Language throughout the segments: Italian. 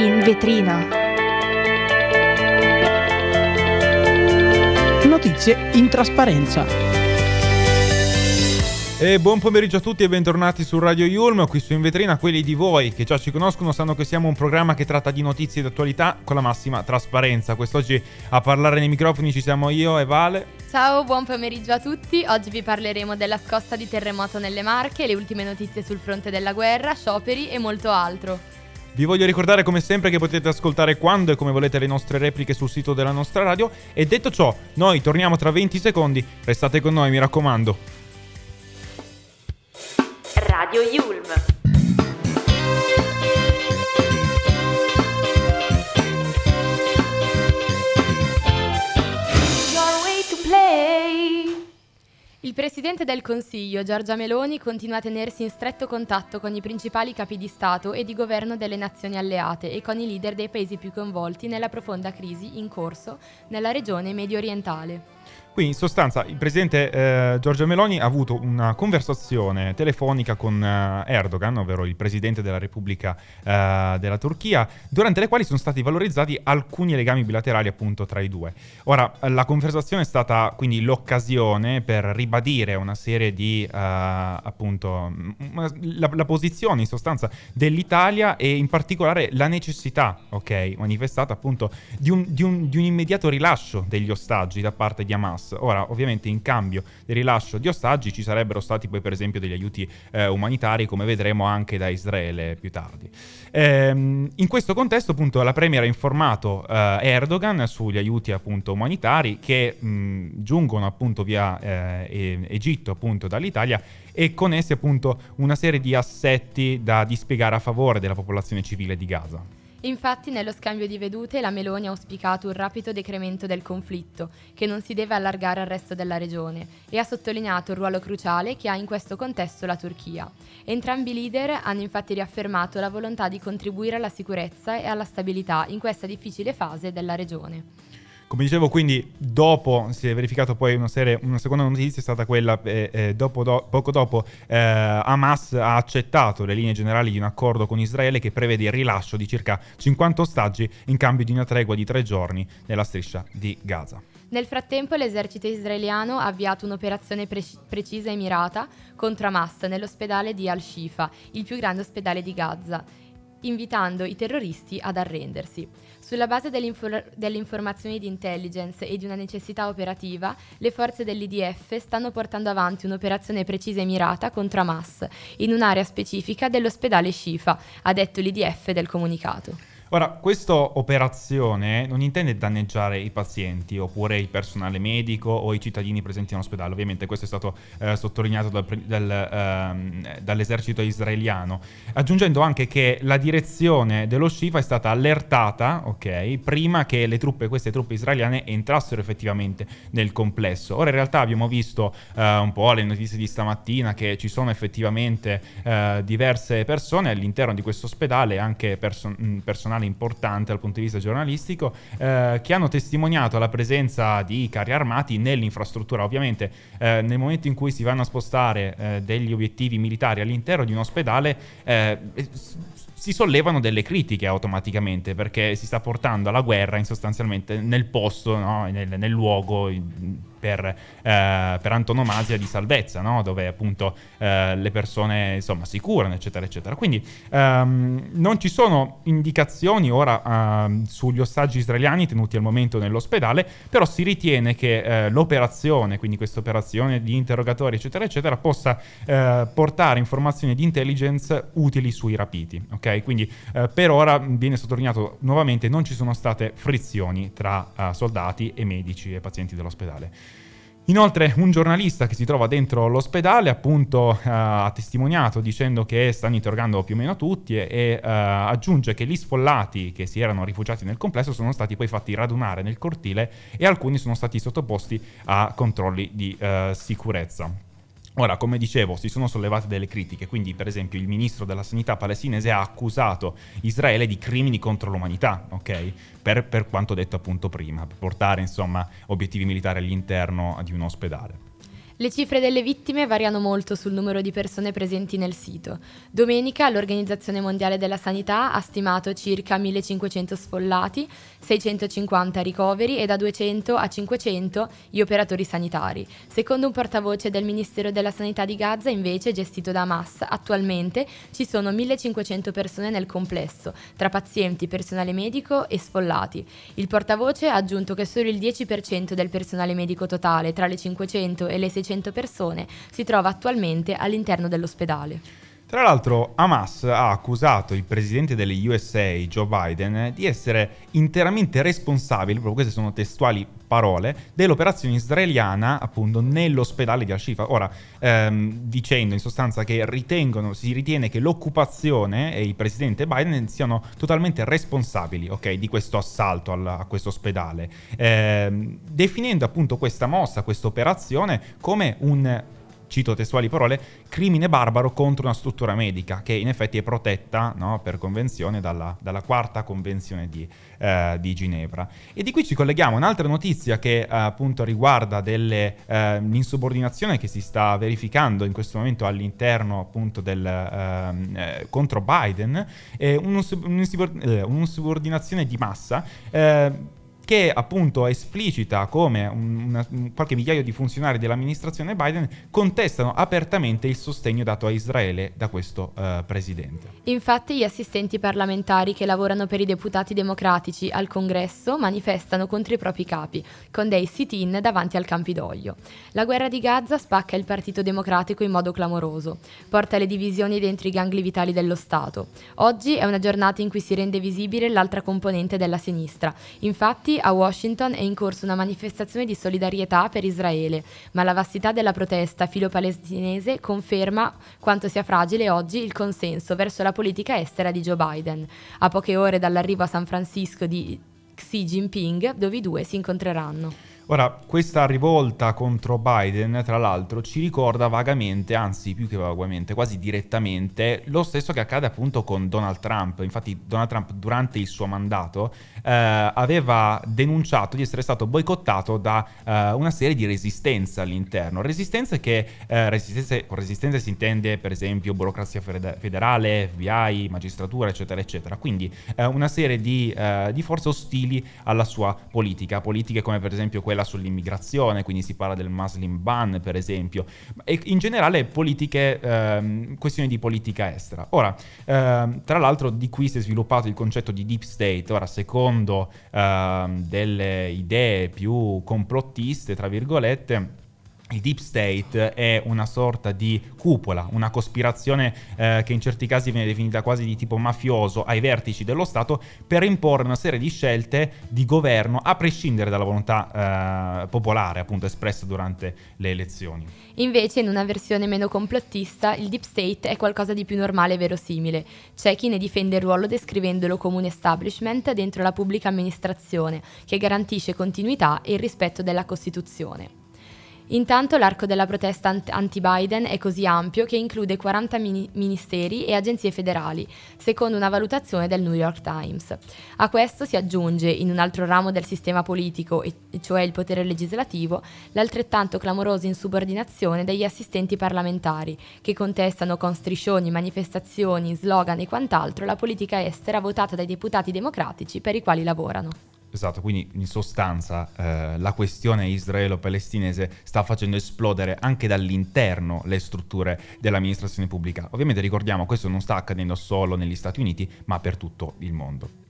In vetrina. Notizie in trasparenza. E buon pomeriggio a tutti e bentornati su Radio Yulm, qui su In Vetrina. Quelli di voi che già ci conoscono sanno che siamo un programma che tratta di notizie ed attualità con la massima trasparenza. Quest'oggi a parlare nei microfoni ci siamo io e Vale. Ciao, buon pomeriggio a tutti. Oggi vi parleremo della scossa di terremoto nelle Marche, le ultime notizie sul fronte della guerra, scioperi e molto altro. Vi voglio ricordare come sempre che potete ascoltare quando e come volete le nostre repliche sul sito della nostra radio e detto ciò, noi torniamo tra 20 secondi, restate con noi mi raccomando. Radio Yulm. Il Presidente del Consiglio, Giorgia Meloni, continua a tenersi in stretto contatto con i principali capi di Stato e di governo delle nazioni alleate e con i leader dei paesi più coinvolti nella profonda crisi in corso nella regione medio orientale. Qui in sostanza il presidente eh, Giorgio Meloni ha avuto una conversazione telefonica con eh, Erdogan, ovvero il presidente della Repubblica eh, della Turchia, durante le quali sono stati valorizzati alcuni legami bilaterali appunto tra i due. Ora, la conversazione è stata quindi l'occasione per ribadire una serie di eh, appunto la, la, posizione in sostanza dell'Italia e in particolare la necessità, ok, manifestata appunto di un, di un, di un immediato rilascio degli ostaggi da parte di Hamas Hamas. Ora, ovviamente, in cambio del rilascio di ostaggi ci sarebbero stati poi, per esempio, degli aiuti eh, umanitari, come vedremo anche da Israele più tardi. Ehm, in questo contesto, appunto, la Premier ha informato eh, Erdogan sugli aiuti appunto umanitari che mh, giungono appunto via eh, Egitto, appunto, dall'Italia e con essi appunto una serie di assetti da dispiegare a favore della popolazione civile di Gaza. Infatti, nello scambio di vedute, la Meloni ha auspicato un rapido decremento del conflitto, che non si deve allargare al resto della regione, e ha sottolineato il ruolo cruciale che ha in questo contesto la Turchia. Entrambi i leader hanno infatti riaffermato la volontà di contribuire alla sicurezza e alla stabilità in questa difficile fase della regione. Come dicevo, quindi dopo si è verificato poi una, serie, una seconda notizia, è stata quella, eh, eh, dopo, do, poco dopo eh, Hamas ha accettato le linee generali di un accordo con Israele che prevede il rilascio di circa 50 ostaggi in cambio di una tregua di tre giorni nella striscia di Gaza. Nel frattempo l'esercito israeliano ha avviato un'operazione pre- precisa e mirata contro Hamas nell'ospedale di Al-Shifa, il più grande ospedale di Gaza, invitando i terroristi ad arrendersi. Sulla base delle informazioni di intelligence e di una necessità operativa, le forze dell'IDF stanno portando avanti un'operazione precisa e mirata contro Hamas in un'area specifica dell'ospedale Shifa, ha detto l'IDF del comunicato. Ora, questa operazione non intende danneggiare i pazienti oppure il personale medico o i cittadini presenti in ospedale, ovviamente questo è stato eh, sottolineato dal, dal, eh, dall'esercito israeliano, aggiungendo anche che la direzione dello Shifa è stata allertata, ok, prima che le truppe, queste truppe israeliane entrassero effettivamente nel complesso. Ora in realtà abbiamo visto eh, un po' le notizie di stamattina che ci sono effettivamente eh, diverse persone all'interno di questo ospedale, anche perso- personale personale importante dal punto di vista giornalistico, eh, che hanno testimoniato la presenza di carri armati nell'infrastruttura. Ovviamente eh, nel momento in cui si vanno a spostare eh, degli obiettivi militari all'interno di un ospedale, eh, si sollevano delle critiche automaticamente perché si sta portando alla guerra sostanzialmente nel posto, no? nel, nel, luogo per, eh, per antonomasia di salvezza, no? dove appunto eh, le persone insomma si curano, eccetera, eccetera. Quindi ehm, non ci sono indicazioni ora ehm, sugli ostaggi israeliani tenuti al momento nell'ospedale, però si ritiene che eh, l'operazione, quindi questa operazione di interrogatori, eccetera, eccetera, possa eh, portare informazioni di intelligence utili sui rapiti. Ok, quindi eh, per ora viene sottolineato nuovamente non ci sono state frizioni tra eh, soldati e medici e pazienti dell'ospedale. Inoltre un giornalista che si trova dentro l'ospedale appunto uh, ha testimoniato dicendo che stanno interrogando più o meno tutti e, e uh, aggiunge che gli sfollati che si erano rifugiati nel complesso sono stati poi fatti radunare nel cortile e alcuni sono stati sottoposti a controlli di uh, sicurezza. Ora, come dicevo, si sono sollevate delle critiche, quindi per esempio il ministro della sanità palestinese ha accusato Israele di crimini contro l'umanità, ok? Per, per quanto detto appunto prima, portare insomma obiettivi militari all'interno di un ospedale. Le cifre delle vittime variano molto sul numero di persone presenti nel sito. Domenica l'Organizzazione Mondiale della Sanità ha stimato circa 1500 sfollati, 650 ricoveri e da 200 a 500 gli operatori sanitari. Secondo un portavoce del Ministero della Sanità di Gaza, invece gestito da Hamas, attualmente ci sono 1500 persone nel complesso, tra pazienti, personale medico e sfollati. Il portavoce ha aggiunto che solo il 10% del personale medico totale, tra le 500 e le 600 600 persone, si trova attualmente all'interno dell'ospedale. Tra l'altro Hamas ha accusato il presidente delle USA, Joe Biden, di essere interamente responsabile, proprio queste sono testuali parole, dell'operazione israeliana appunto nell'ospedale di Al-Shifa. Ora, ehm, dicendo in sostanza che ritengono, si ritiene che l'occupazione e il presidente Biden siano totalmente responsabili okay, di questo assalto al, a questo ospedale, ehm, definendo appunto questa mossa, questa operazione come un cito testuali parole, crimine barbaro contro una struttura medica che in effetti è protetta no, per convenzione dalla, dalla, quarta convenzione di, eh, di, Ginevra. E di qui ci colleghiamo a un'altra notizia che eh, appunto riguarda dell'insubordinazione eh, che si sta verificando in questo momento all'interno appunto del ehm, eh, contro Biden, un'insubordinazione di massa eh, che appunto esplicita come una, qualche migliaio di funzionari dell'amministrazione Biden contestano apertamente il sostegno dato a Israele da questo uh, presidente. Infatti gli assistenti parlamentari che lavorano per i deputati democratici al congresso manifestano contro i propri capi, con dei sit-in davanti al Campidoglio. La guerra di Gaza spacca il Partito Democratico in modo clamoroso, porta le divisioni dentro i gangli vitali dello Stato. Oggi è una giornata in cui si rende visibile l'altra componente della sinistra. Infatti a Washington è in corso una manifestazione di solidarietà per Israele, ma la vastità della protesta filo-palestinese conferma quanto sia fragile oggi il consenso verso la politica estera di Joe Biden. A poche ore dall'arrivo a San Francisco di Xi Jinping, dove i due si incontreranno. Ora, questa rivolta contro Biden, tra l'altro, ci ricorda vagamente, anzi più che vagamente, quasi direttamente, lo stesso che accade appunto con Donald Trump. Infatti Donald Trump durante il suo mandato eh, aveva denunciato di essere stato boicottato da eh, una serie di resistenze all'interno. Resistenze che, eh, resistenze, con resistenze si intende per esempio burocrazia federale, FBI, magistratura, eccetera, eccetera. Quindi eh, una serie di, eh, di forze ostili alla sua politica, politiche come per esempio quella quella sull'immigrazione, quindi si parla del Muslim ban per esempio, e in generale politiche, ehm, questioni di politica estera. Ora, ehm, tra l'altro di qui si è sviluppato il concetto di deep state, ora secondo ehm, delle idee più complottiste, tra virgolette, il deep state è una sorta di cupola, una cospirazione eh, che in certi casi viene definita quasi di tipo mafioso ai vertici dello Stato per imporre una serie di scelte di governo a prescindere dalla volontà eh, popolare appunto espressa durante le elezioni. Invece in una versione meno complottista il deep state è qualcosa di più normale e verosimile. C'è chi ne difende il ruolo descrivendolo come un establishment dentro la pubblica amministrazione che garantisce continuità e il rispetto della Costituzione. Intanto l'arco della protesta anti-Biden è così ampio che include 40 mini- ministeri e agenzie federali, secondo una valutazione del New York Times. A questo si aggiunge, in un altro ramo del sistema politico, e cioè il potere legislativo, l'altrettanto clamorosa insubordinazione degli assistenti parlamentari, che contestano con striscioni, manifestazioni, slogan e quant'altro la politica estera votata dai deputati democratici per i quali lavorano. Esatto, quindi in sostanza eh, la questione israelo-palestinese sta facendo esplodere anche dall'interno le strutture dell'amministrazione pubblica. Ovviamente ricordiamo, questo non sta accadendo solo negli Stati Uniti, ma per tutto il mondo.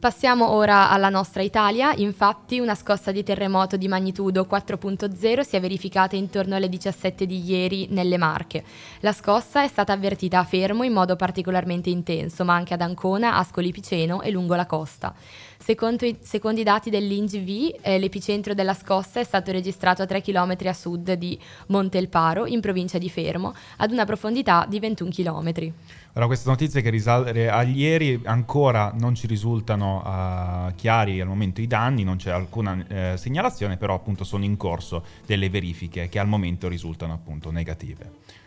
Passiamo ora alla nostra Italia, infatti una scossa di terremoto di magnitudo 4.0 si è verificata intorno alle 17 di ieri nelle Marche. La scossa è stata avvertita a Fermo in modo particolarmente intenso, ma anche ad Ancona, Ascoli Piceno e lungo la costa. Secondo i, secondo i dati dell'INGV, eh, l'epicentro della scossa è stato registrato a 3 km a sud di Montelparo, in provincia di Fermo, ad una profondità di 21 km. Ora, queste notizie che risale a ieri ancora non ci risultano uh, chiari al momento i danni, non c'è alcuna eh, segnalazione, però appunto sono in corso delle verifiche che al momento risultano appunto negative.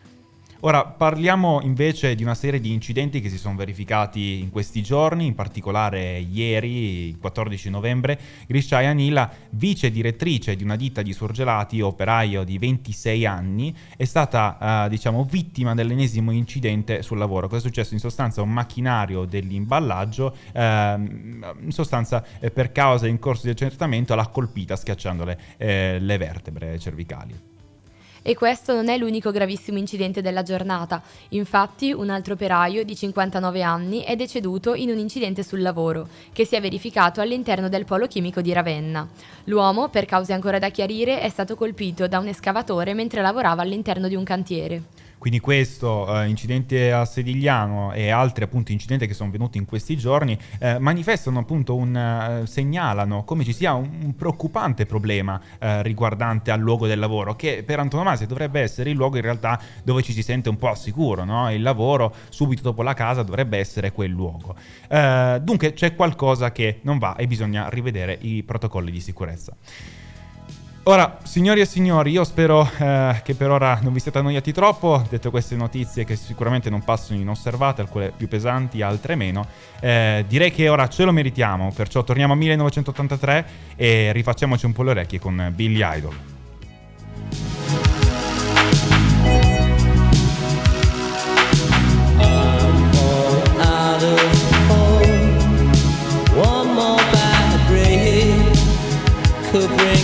Ora parliamo invece di una serie di incidenti che si sono verificati in questi giorni, in particolare ieri, il 14 novembre, Grishaya Nila, vice direttrice di una ditta di surgelati, operaio di 26 anni, è stata eh, diciamo vittima dell'ennesimo incidente sul lavoro. Cosa è successo? In sostanza un macchinario dell'imballaggio, ehm, in sostanza eh, per causa in corso di accertamento l'ha colpita schiacciandole eh, le vertebre cervicali. E questo non è l'unico gravissimo incidente della giornata. Infatti, un altro operaio di 59 anni è deceduto in un incidente sul lavoro, che si è verificato all'interno del polo chimico di Ravenna. L'uomo, per cause ancora da chiarire, è stato colpito da un escavatore mentre lavorava all'interno di un cantiere. Quindi questo eh, incidente a Sedigliano e altri appunto incidenti che sono venuti in questi giorni eh, manifestano appunto un uh, segnalano come ci sia un, un preoccupante problema uh, riguardante al luogo del lavoro che per antonomasia dovrebbe essere il luogo in realtà dove ci si sente un po' al sicuro, no? Il lavoro subito dopo la casa dovrebbe essere quel luogo. Uh, dunque c'è qualcosa che non va e bisogna rivedere i protocolli di sicurezza. Ora, signori e signori, io spero eh, che per ora non vi siate annoiati troppo, detto queste notizie che sicuramente non passano inosservate, alcune più pesanti, altre meno. Eh, direi che ora ce lo meritiamo, perciò torniamo a 1983 e rifacciamoci un po' le orecchie con Billy Idol. could bring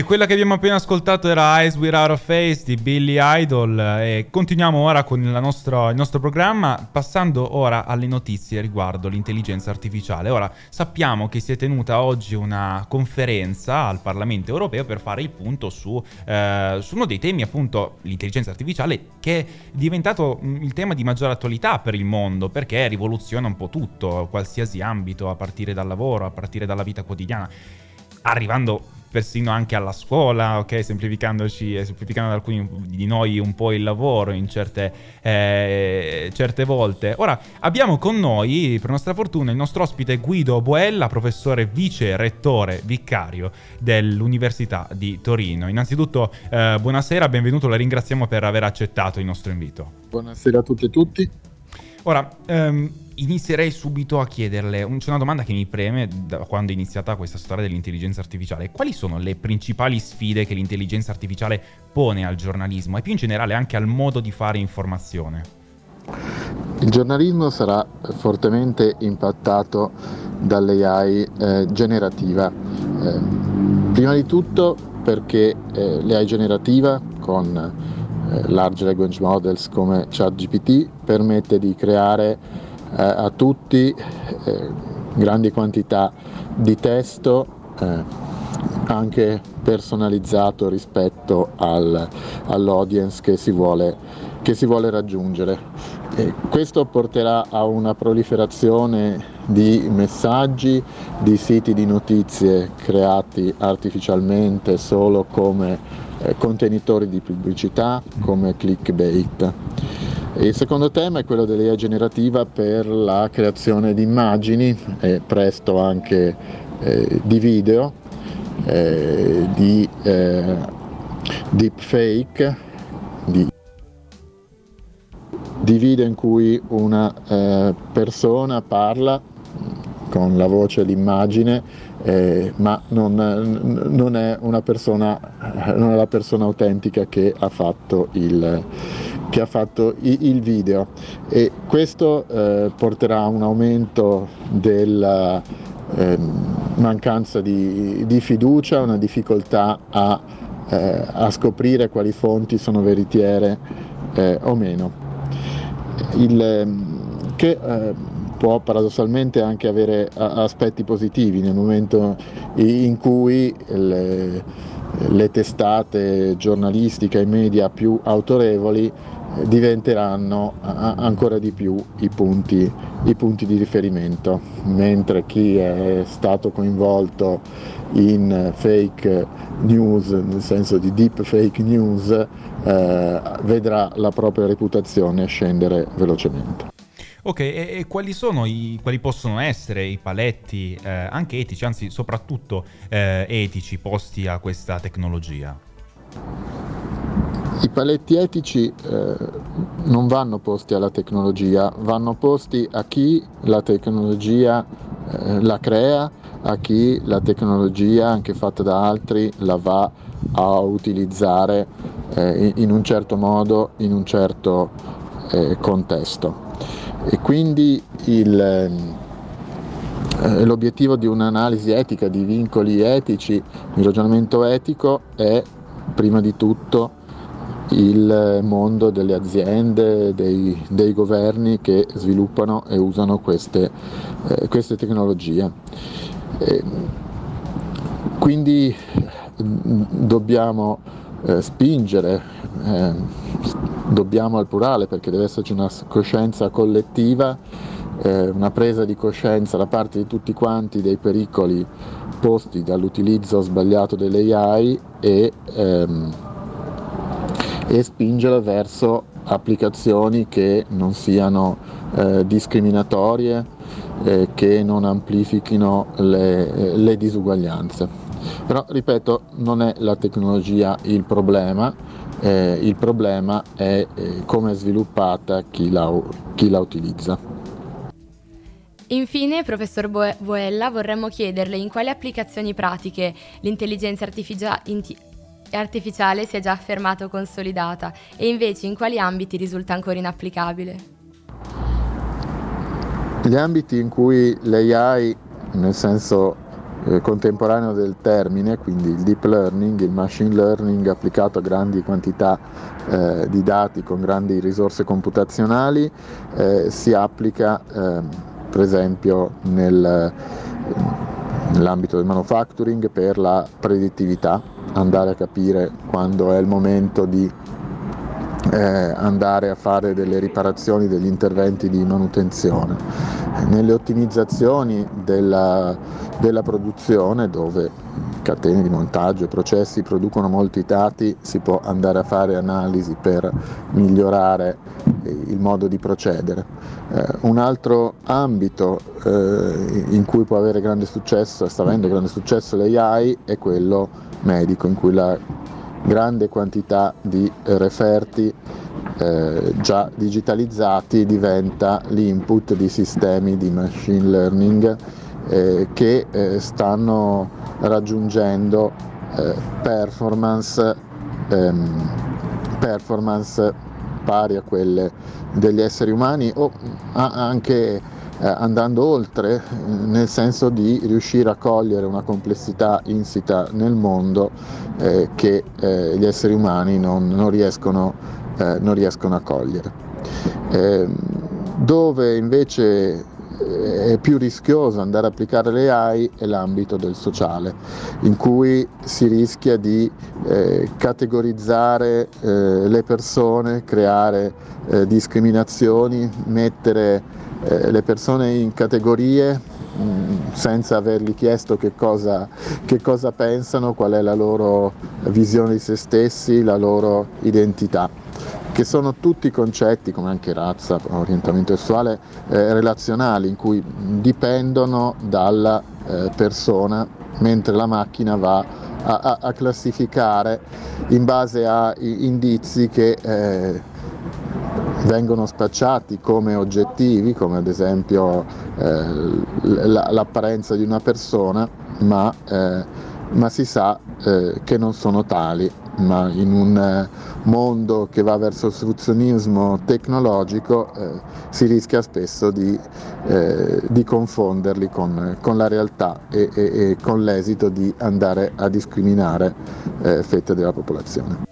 Quella che abbiamo appena ascoltato era Eyes Without a Face di Billy Idol e continuiamo ora con nostro, il nostro programma passando ora alle notizie riguardo l'intelligenza artificiale. Ora sappiamo che si è tenuta oggi una conferenza al Parlamento europeo per fare il punto su, eh, su uno dei temi appunto l'intelligenza artificiale che è diventato mm, il tema di maggiore attualità per il mondo perché rivoluziona un po' tutto, qualsiasi ambito a partire dal lavoro, a partire dalla vita quotidiana arrivando persino anche alla scuola, ok? Semplificandoci e semplificando ad alcuni di noi un po' il lavoro in certe, eh, certe volte. Ora abbiamo con noi, per nostra fortuna, il nostro ospite Guido Boella, professore vice rettore vicario dell'Università di Torino. Innanzitutto, eh, buonasera, benvenuto, la ringraziamo per aver accettato il nostro invito. Buonasera a tutte e tutti. Ora, ehm, inizierei subito a chiederle, c'è una domanda che mi preme da quando è iniziata questa storia dell'intelligenza artificiale. Quali sono le principali sfide che l'intelligenza artificiale pone al giornalismo e più in generale anche al modo di fare informazione? Il giornalismo sarà fortemente impattato dall'AI eh, generativa. Eh, prima di tutto perché eh, l'AI generativa con eh, large language models come ChatGPT permette di creare a tutti eh, grandi quantità di testo eh, anche personalizzato rispetto al, all'audience che si vuole, che si vuole raggiungere. E questo porterà a una proliferazione di messaggi, di siti di notizie creati artificialmente solo come eh, contenitori di pubblicità, come clickbait. Il secondo tema è quello dell'IA generativa per la creazione di immagini e presto anche eh, di video, eh, di eh, deepfake, di, di, video in cui una eh, persona parla con la voce e l'immagine, eh, ma non, non, è persona, non è la persona autentica che ha fatto il che ha fatto il video e questo eh, porterà a un aumento della eh, mancanza di, di, fiducia, una difficoltà a, eh, a, scoprire quali fonti sono veritiere eh, o meno. Il, ehm, che eh, può paradossalmente anche avere aspetti positivi nel momento in cui le, le testate giornalistiche e media più autorevoli diventeranno ancora di più i punti, i punti, di riferimento, mentre chi è stato coinvolto in fake news, nel senso di deep fake news, eh, vedrà la propria reputazione scendere velocemente. Ok, e, e quali, i, quali possono essere i paletti eh, anche etici, anzi soprattutto eh, etici posti a questa tecnologia? I paletti etici eh, non vanno posti alla tecnologia, vanno posti a chi la tecnologia eh, la crea, a chi la tecnologia, anche fatta da altri, la va a utilizzare eh, in un certo modo, in un certo eh, contesto. E quindi il, eh, l'obiettivo di un'analisi etica, di vincoli etici, il ragionamento etico è prima di tutto il mondo delle aziende, dei, dei governi che sviluppano e usano queste, eh, queste tecnologie. E quindi mm, dobbiamo eh, spingere, eh, dobbiamo al plurale perché deve esserci una coscienza collettiva, eh, una presa di coscienza da parte di tutti quanti dei pericoli posti dall'utilizzo sbagliato delle AI e ehm, e spingere verso applicazioni che non siano eh, discriminatorie, eh, che non amplifichino le, le, disuguaglianze. Però, ripeto, non è la tecnologia il problema, eh, il problema è eh, come è sviluppata chi la, chi la utilizza. Infine, professor Boella, vorremmo chiederle in quali applicazioni pratiche l'intelligenza artificiale artificiale si è già affermata o consolidata e invece in quali ambiti risulta ancora inapplicabile? Gli ambiti in cui l'AI, nel senso eh, contemporaneo del termine, quindi il deep learning, il machine learning applicato a grandi quantità eh, di dati con grandi risorse computazionali, eh, si applica ehm, per esempio nel, nell'ambito del manufacturing per la predittività, andare a capire quando è il momento di eh, andare a fare delle riparazioni, degli interventi di manutenzione. Nelle ottimizzazioni della, della produzione, dove catene di montaggio e processi producono molti dati, si può andare a fare analisi per migliorare il modo di procedere. Eh, un altro ambito eh, in cui può avere grande successo, sta avendo grande successo l'AI, è quello medico, in cui la grande quantità di referti eh, già digitalizzati diventa l'input di sistemi di machine learning eh, che eh, stanno raggiungendo eh, performance, ehm, performance pari a quelle degli esseri umani o anche eh, andando oltre, nel senso di riuscire a cogliere una complessità insita nel mondo eh, che eh, gli esseri umani non, non, riescono, eh, non riescono, a cogliere. Ehm, dove invece è più rischioso andare a applicare le AI è l'ambito del sociale, in cui si rischia di eh, categorizzare eh, le persone, creare eh, discriminazioni, mettere eh, le persone in categorie mm, senza avergli chiesto che cosa, che cosa pensano, qual è la loro visione di se stessi, la loro identità che sono tutti concetti, come anche razza, orientamento sessuale, eh, relazionali, in cui dipendono dalla eh, persona, mentre la macchina va a, a, a, classificare in base a indizi che eh, vengono spacciati come oggettivi, come ad esempio eh, l'apparenza di una persona, ma, eh, ma si sa eh, che non sono tali ma in un eh, mondo che va verso l'istruzionismo tecnologico eh, si rischia spesso di, eh, di confonderli con, con, la realtà e, e, e, con l'esito di andare a discriminare eh, fette della popolazione.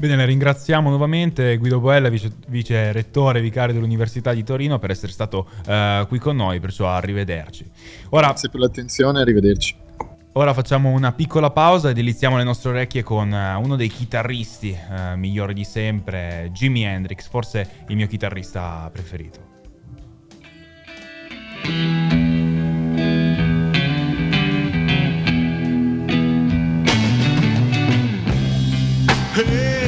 Bene, le ringraziamo nuovamente Guido Boella, vice, vice rettore vicario dell'Università di Torino, per essere stato uh, qui con noi, perciò arrivederci. Ora, Grazie per l'attenzione, arrivederci. Ora facciamo una piccola pausa e deliziamo le nostre orecchie con uh, uno dei chitarristi uh, migliori di sempre, Jimi Hendrix, forse il mio chitarrista preferito. Hey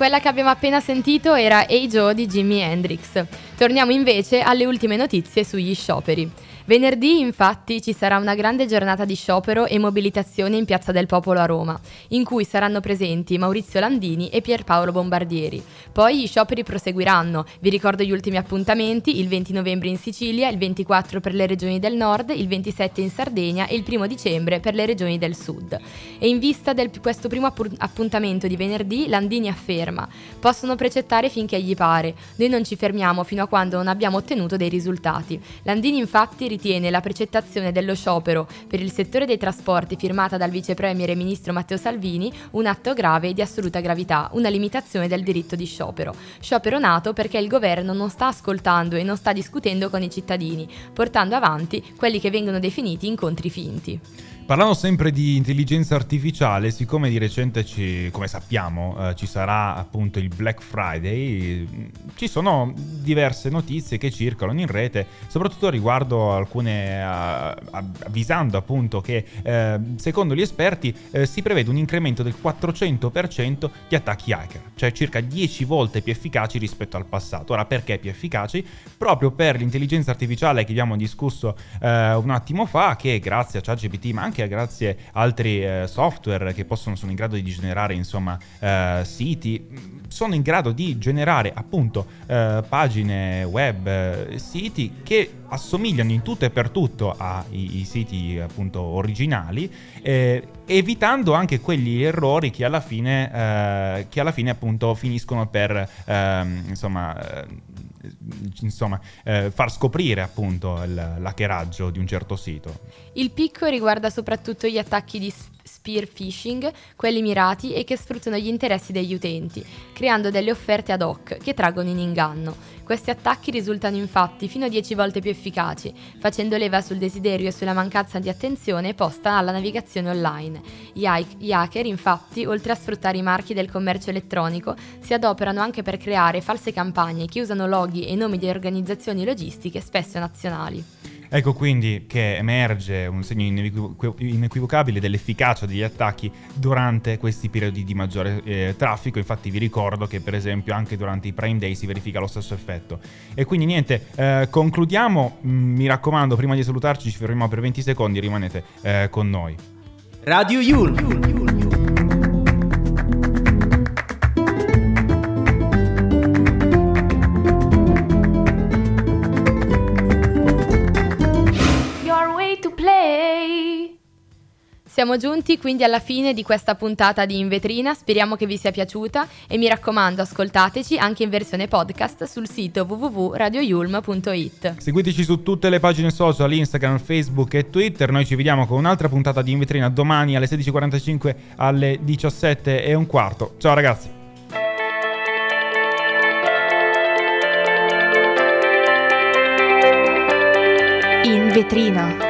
quella che abbiamo appena sentito era Hey Joe di Jimi Hendrix. Torniamo invece alle ultime notizie sugli scioperi. Venerdì infatti ci sarà una grande giornata di sciopero e mobilitazione in Piazza del Popolo a Roma, in cui saranno presenti Maurizio Landini e Pierpaolo Bombardieri. Poi gli scioperi proseguiranno, vi ricordo gli ultimi appuntamenti, il 20 novembre in Sicilia, il 24 per le regioni del nord, il 27 in Sardegna e il 1 dicembre per le regioni del sud. E in vista di questo primo appu- appuntamento di venerdì, Landini afferma, possono precettare finché gli pare, noi non ci fermiamo fino a quando non abbiamo ottenuto dei risultati. Landini infatti ritiene la precettazione dello sciopero per il settore dei trasporti firmata dal vice premier e ministro Matteo Salvini un atto grave e di assoluta gravità, una limitazione del diritto di sciopero. Sciopero nato perché il governo non sta ascoltando e non sta discutendo con i cittadini, portando avanti quelli che vengono definiti incontri finti. Parlando sempre di intelligenza artificiale, siccome di recente, ci, come sappiamo, eh, ci sarà appunto il Black Friday, ci sono diverse notizie che circolano in rete, soprattutto riguardo alcune, uh, avvisando appunto che eh, secondo gli esperti eh, si prevede un incremento del 400% di attacchi hacker, cioè circa 10 volte più efficaci rispetto al passato. Ora perché più efficaci? Proprio per l'intelligenza artificiale che abbiamo discusso eh, un attimo fa, che grazie a ChatGPT ma anche grazie a altri eh, software che possono, sono in grado di generare insomma eh, siti, sono in grado di generare appunto eh, pagine web, eh, siti che assomigliano in tutto e per tutto ai siti appunto originali, eh, evitando anche quegli errori che alla fine, eh, che alla fine appunto finiscono per ehm, insomma insomma, eh, far scoprire appunto il, l'hackeraggio di un certo sito. Il picco riguarda soprattutto gli attacchi di spear phishing, quelli mirati e che sfruttano gli interessi degli utenti, creando delle offerte ad hoc che traggono in inganno. Questi attacchi risultano infatti fino a 10 volte più efficaci, facendo leva sul desiderio e sulla mancanza di attenzione posta alla navigazione online. Gli hacker, infatti, oltre a sfruttare i marchi del commercio elettronico, si adoperano anche per creare false campagne che usano loghi e nomi di organizzazioni logistiche spesso nazionali. Ecco quindi che emerge un segno inequivocabile dell'efficacia degli attacchi durante questi periodi di maggiore eh, traffico. Infatti vi ricordo che per esempio anche durante i Prime Day si verifica lo stesso effetto. E quindi niente, eh, concludiamo. Mm, mi raccomando, prima di salutarci ci fermiamo per 20 secondi, rimanete eh, con noi. Radio Yul. Siamo giunti quindi alla fine di questa puntata di In Vetrina, speriamo che vi sia piaciuta e mi raccomando ascoltateci anche in versione podcast sul sito www.radioyulm.it. Seguiteci su tutte le pagine social, Instagram, Facebook e Twitter, noi ci vediamo con un'altra puntata di In Vetrina domani alle 16.45 alle 17 e un quarto. Ciao ragazzi! In vetrina.